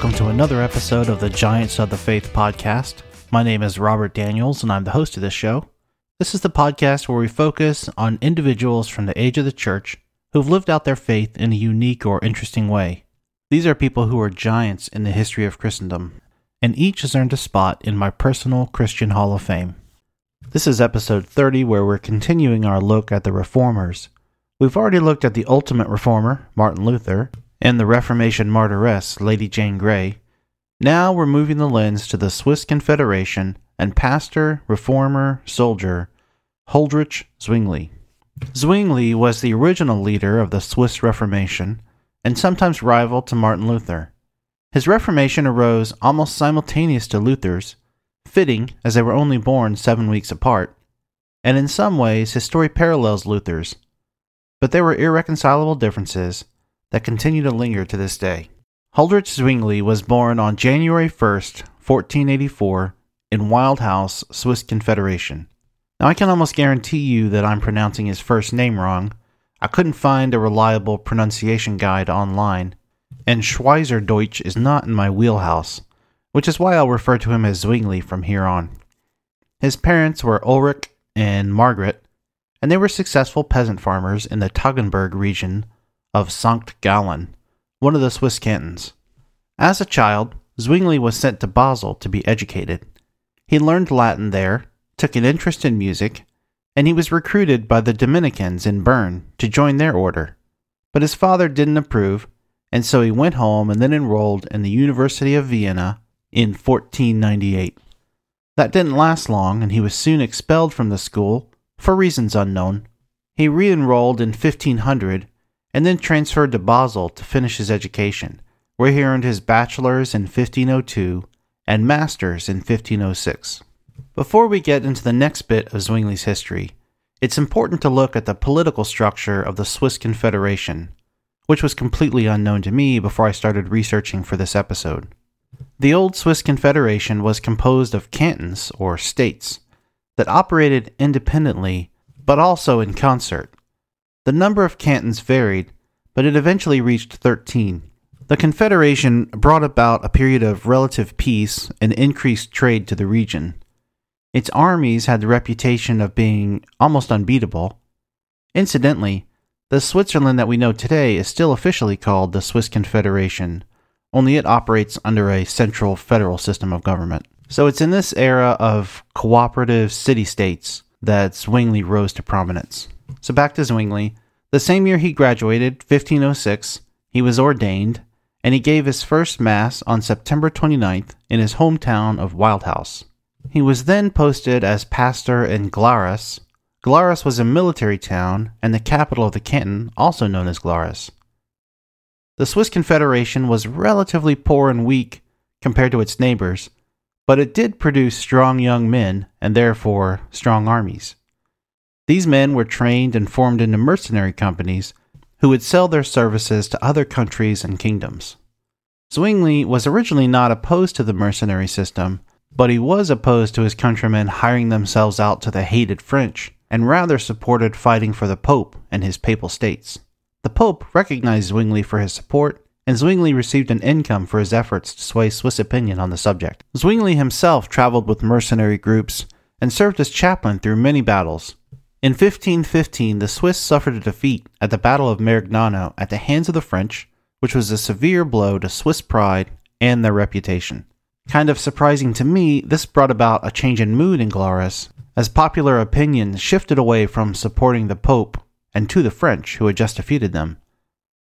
Welcome to another episode of the Giants of the Faith podcast. My name is Robert Daniels, and I'm the host of this show. This is the podcast where we focus on individuals from the age of the church who've lived out their faith in a unique or interesting way. These are people who are giants in the history of Christendom, and each has earned a spot in my personal Christian Hall of Fame. This is episode 30, where we're continuing our look at the Reformers. We've already looked at the ultimate reformer, Martin Luther, and the Reformation martyress, Lady Jane Grey. Now we're moving the lens to the Swiss Confederation and pastor, reformer, soldier, Huldrych Zwingli. Zwingli was the original leader of the Swiss Reformation and sometimes rival to Martin Luther. His Reformation arose almost simultaneous to Luther's, fitting as they were only born seven weeks apart, and in some ways his story parallels Luther's. But there were irreconcilable differences that continue to linger to this day. Huldrych Zwingli was born on January 1st, 1484, in Wildhaus, Swiss Confederation. Now, I can almost guarantee you that I'm pronouncing his first name wrong. I couldn't find a reliable pronunciation guide online, and Schweizerdeutsch is not in my wheelhouse which is why I'll refer to him as Zwingli from here on. His parents were Ulrich and Margaret, and they were successful peasant farmers in the Toggenburg region of Sankt Gallen, one of the Swiss cantons. As a child, Zwingli was sent to Basel to be educated. He learned Latin there, took an interest in music, and he was recruited by the Dominicans in Bern to join their order. But his father didn't approve, and so he went home and then enrolled in the University of Vienna in 1498. That didn't last long, and he was soon expelled from the school for reasons unknown. He re enrolled in 1500 and then transferred to Basel to finish his education, where he earned his bachelor's in 1502 and master's in 1506. Before we get into the next bit of Zwingli's history, it's important to look at the political structure of the Swiss Confederation, which was completely unknown to me before I started researching for this episode. The old Swiss Confederation was composed of cantons, or states, that operated independently but also in concert. The number of cantons varied, but it eventually reached 13. The Confederation brought about a period of relative peace and increased trade to the region. Its armies had the reputation of being almost unbeatable. Incidentally, the Switzerland that we know today is still officially called the Swiss Confederation, only it operates under a central federal system of government. So it's in this era of cooperative city states that Zwingli rose to prominence. So back to Zwingli. The same year he graduated, 1506, he was ordained, and he gave his first Mass on September 29th in his hometown of Wildhaus. He was then posted as pastor in Glarus. Glarus was a military town and the capital of the canton, also known as Glarus. The Swiss Confederation was relatively poor and weak compared to its neighbors, but it did produce strong young men and therefore strong armies. These men were trained and formed into mercenary companies who would sell their services to other countries and kingdoms. Zwingli was originally not opposed to the mercenary system, but he was opposed to his countrymen hiring themselves out to the hated French and rather supported fighting for the Pope and his papal states. The Pope recognized Zwingli for his support, and Zwingli received an income for his efforts to sway Swiss opinion on the subject. Zwingli himself traveled with mercenary groups and served as chaplain through many battles. In 1515, the Swiss suffered a defeat at the Battle of Marignano at the hands of the French, which was a severe blow to Swiss pride and their reputation. Kind of surprising to me, this brought about a change in mood in Glarus, as popular opinion shifted away from supporting the Pope and to the French, who had just defeated them.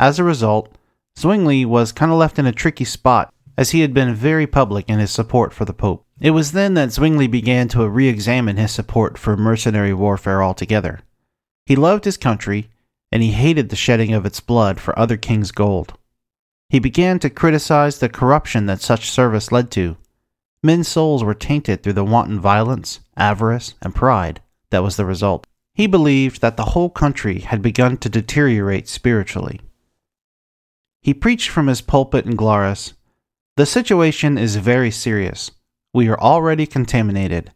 As a result, Zwingli was kind of left in a tricky spot, as he had been very public in his support for the Pope. It was then that Zwingli began to re examine his support for mercenary warfare altogether. He loved his country, and he hated the shedding of its blood for other kings' gold. He began to criticize the corruption that such service led to. Men's souls were tainted through the wanton violence, avarice, and pride that was the result. He believed that the whole country had begun to deteriorate spiritually. He preached from his pulpit in Glarus The situation is very serious. We are already contaminated.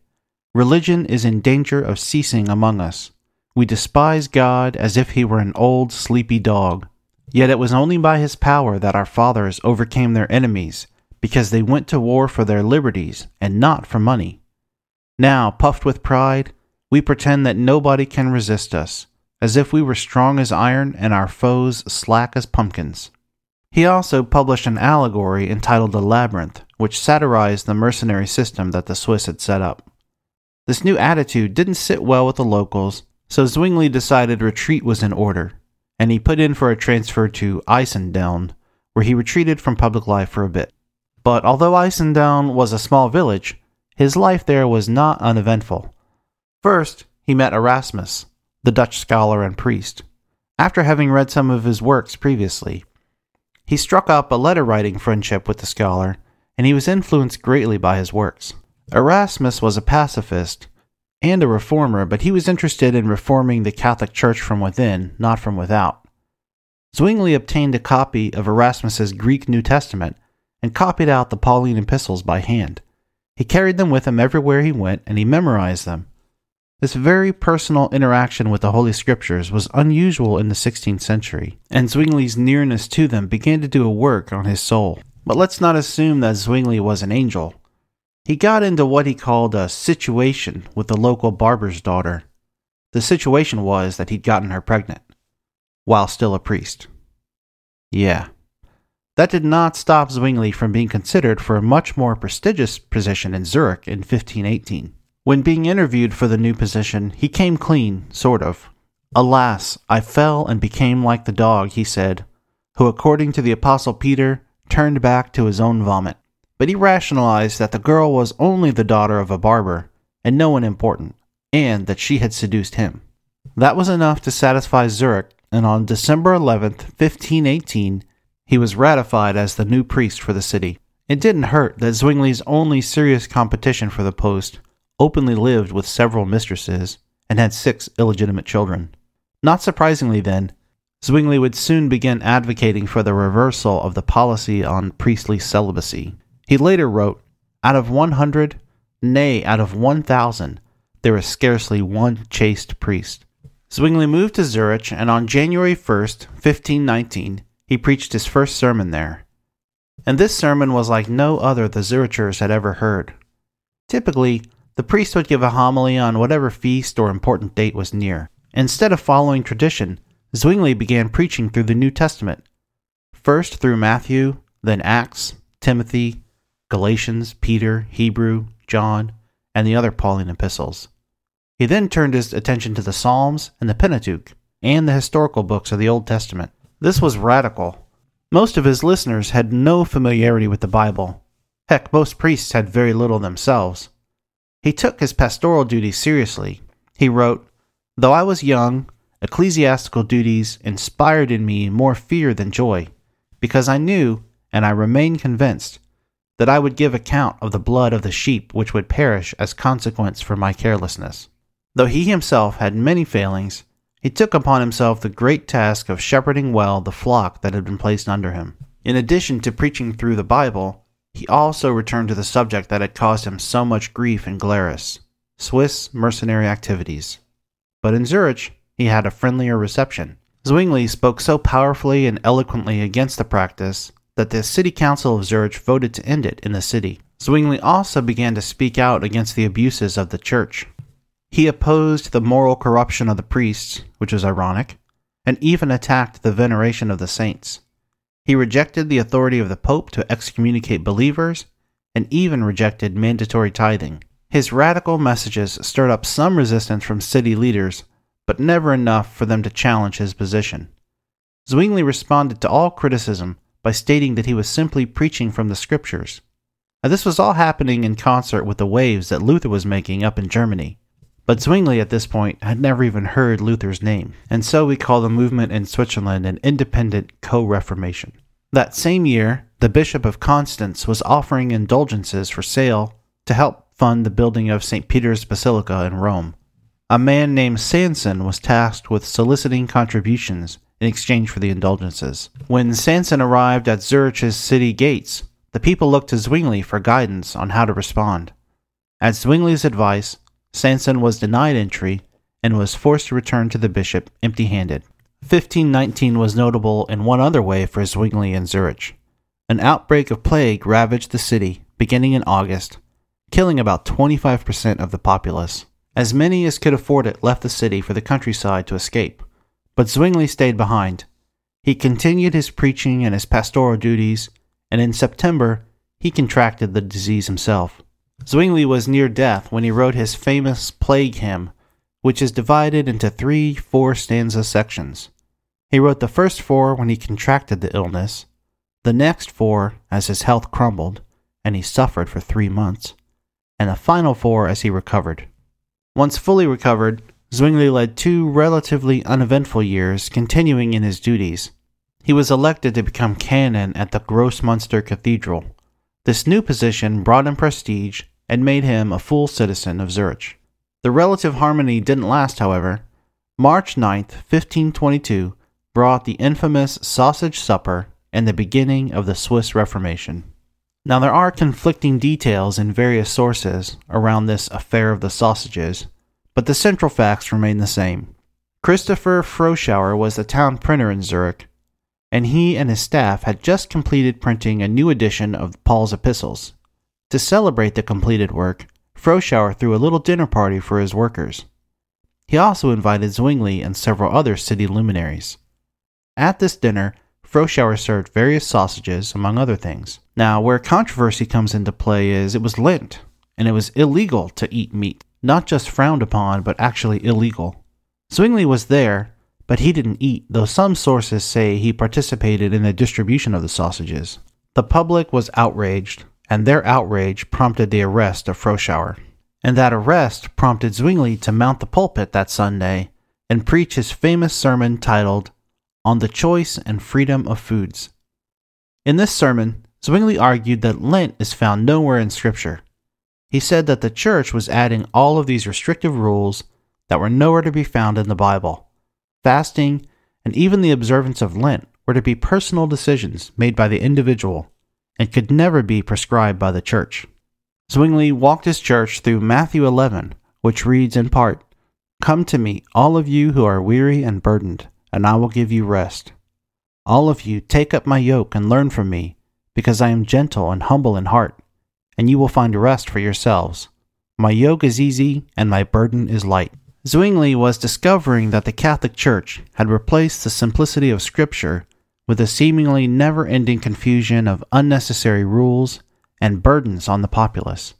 Religion is in danger of ceasing among us. We despise God as if he were an old, sleepy dog. Yet it was only by his power that our fathers overcame their enemies, because they went to war for their liberties and not for money. Now, puffed with pride, we pretend that nobody can resist us, as if we were strong as iron and our foes slack as pumpkins. He also published an allegory entitled The Labyrinth, which satirized the mercenary system that the Swiss had set up. This new attitude didn't sit well with the locals, so Zwingli decided retreat was in order, and he put in for a transfer to Einsiedeln, where he retreated from public life for a bit. But although Einsiedeln was a small village, his life there was not uneventful. First, he met Erasmus, the Dutch scholar and priest, after having read some of his works previously. He struck up a letter writing friendship with the scholar, and he was influenced greatly by his works. Erasmus was a pacifist and a reformer, but he was interested in reforming the Catholic Church from within, not from without. Zwingli obtained a copy of Erasmus's Greek New Testament and copied out the Pauline epistles by hand. He carried them with him everywhere he went, and he memorized them. This very personal interaction with the Holy Scriptures was unusual in the 16th century, and Zwingli's nearness to them began to do a work on his soul. But let's not assume that Zwingli was an angel. He got into what he called a situation with the local barber's daughter. The situation was that he'd gotten her pregnant, while still a priest. Yeah. That did not stop Zwingli from being considered for a much more prestigious position in Zurich in 1518. When being interviewed for the new position, he came clean, sort of. Alas, I fell and became like the dog, he said, who, according to the Apostle Peter, turned back to his own vomit. But he rationalized that the girl was only the daughter of a barber, and no one important, and that she had seduced him. That was enough to satisfy Zurich, and on December 11th, 1518, he was ratified as the new priest for the city. It didn't hurt that Zwingli's only serious competition for the post openly lived with several mistresses, and had six illegitimate children. Not surprisingly, then, Zwingli would soon begin advocating for the reversal of the policy on priestly celibacy. He later wrote, Out of 100, nay, out of 1,000, there is scarcely one chaste priest. Zwingli moved to Zurich, and on January 1st, 1519, he preached his first sermon there. And this sermon was like no other the Zurichers had ever heard. Typically, the priest would give a homily on whatever feast or important date was near. Instead of following tradition, Zwingli began preaching through the New Testament, first through Matthew, then Acts, Timothy, Galatians, Peter, Hebrew, John, and the other Pauline epistles. He then turned his attention to the Psalms and the Pentateuch, and the historical books of the Old Testament. This was radical. Most of his listeners had no familiarity with the Bible. Heck, most priests had very little themselves. He took his pastoral duties seriously. He wrote, Though I was young, ecclesiastical duties inspired in me more fear than joy, because I knew, and I remain convinced, that I would give account of the blood of the sheep which would perish as consequence for my carelessness. Though he himself had many failings, he took upon himself the great task of shepherding well the flock that had been placed under him. In addition to preaching through the Bible, he also returned to the subject that had caused him so much grief in Glarus Swiss mercenary activities. But in Zurich, he had a friendlier reception. Zwingli spoke so powerfully and eloquently against the practice that the city council of Zurich voted to end it in the city. Zwingli also began to speak out against the abuses of the church. He opposed the moral corruption of the priests, which was ironic, and even attacked the veneration of the saints. He rejected the authority of the Pope to excommunicate believers and even rejected mandatory tithing. His radical messages stirred up some resistance from city leaders, but never enough for them to challenge his position. Zwingli responded to all criticism by stating that he was simply preaching from the scriptures. Now, this was all happening in concert with the waves that Luther was making up in Germany. But Zwingli at this point had never even heard Luther's name, and so we call the movement in Switzerland an independent co Reformation. That same year, the Bishop of Constance was offering indulgences for sale to help fund the building of St. Peter's Basilica in Rome. A man named Sanson was tasked with soliciting contributions in exchange for the indulgences. When Sanson arrived at Zurich's city gates, the people looked to Zwingli for guidance on how to respond. At Zwingli's advice, Sanson was denied entry and was forced to return to the bishop empty handed. 1519 was notable in one other way for Zwingli and Zurich. An outbreak of plague ravaged the city beginning in August, killing about 25% of the populace. As many as could afford it left the city for the countryside to escape, but Zwingli stayed behind. He continued his preaching and his pastoral duties, and in September he contracted the disease himself. Zwingli was near death when he wrote his famous Plague Hymn, which is divided into three four stanza sections. He wrote the first four when he contracted the illness, the next four as his health crumbled, and he suffered for three months, and the final four as he recovered. Once fully recovered, Zwingli led two relatively uneventful years, continuing in his duties. He was elected to become canon at the Grossmünster Cathedral. This new position brought him prestige and made him a full citizen of Zurich. The relative harmony didn't last, however. March 9, 1522, brought the infamous Sausage Supper and the beginning of the Swiss Reformation. Now, there are conflicting details in various sources around this affair of the sausages, but the central facts remain the same. Christopher Froschauer was the town printer in Zurich, and he and his staff had just completed printing a new edition of Paul's epistles. To celebrate the completed work, Froschauer threw a little dinner party for his workers. He also invited Zwingli and several other city luminaries. At this dinner, Froschauer served various sausages, among other things. Now, where controversy comes into play is it was Lent, and it was illegal to eat meat. Not just frowned upon, but actually illegal. Zwingli was there, but he didn't eat, though some sources say he participated in the distribution of the sausages. The public was outraged, and their outrage prompted the arrest of Froschauer. And that arrest prompted Zwingli to mount the pulpit that Sunday and preach his famous sermon titled On the Choice and Freedom of Foods. In this sermon, Zwingli argued that Lent is found nowhere in Scripture. He said that the church was adding all of these restrictive rules that were nowhere to be found in the Bible. Fasting and even the observance of Lent were to be personal decisions made by the individual and could never be prescribed by the church. Zwingli walked his church through Matthew 11, which reads in part Come to me, all of you who are weary and burdened, and I will give you rest. All of you take up my yoke and learn from me, because I am gentle and humble in heart, and you will find rest for yourselves. My yoke is easy and my burden is light. Zwingli was discovering that the Catholic Church had replaced the simplicity of Scripture with a seemingly never ending confusion of unnecessary rules and burdens on the populace.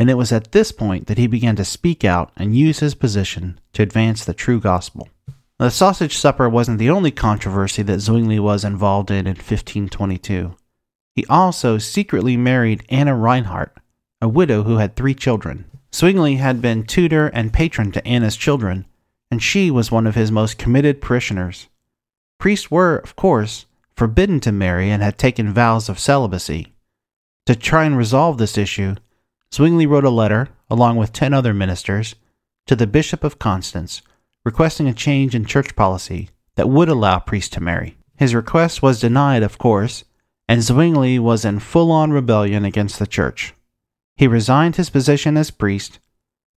And it was at this point that he began to speak out and use his position to advance the true gospel. The sausage supper wasn't the only controversy that Zwingli was involved in in 1522. He also secretly married Anna Reinhardt, a widow who had three children. Zwingli had been tutor and patron to Anna's children, and she was one of his most committed parishioners. Priests were, of course, forbidden to marry and had taken vows of celibacy. To try and resolve this issue, Zwingli wrote a letter, along with ten other ministers, to the Bishop of Constance, requesting a change in church policy that would allow priests to marry. His request was denied, of course, and Zwingli was in full on rebellion against the church. He resigned his position as priest,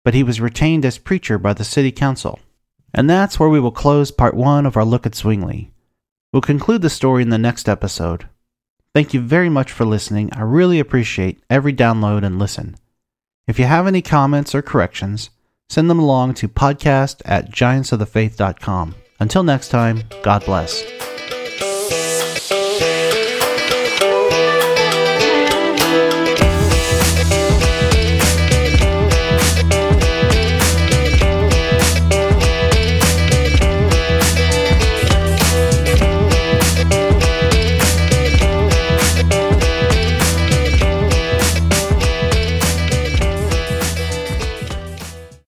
but he was retained as preacher by the city council. And that's where we will close part one of our look at Zwingli. We'll conclude the story in the next episode. Thank you very much for listening. I really appreciate every download and listen. If you have any comments or corrections, send them along to podcast at giantsofthefaith.com. Until next time, God bless.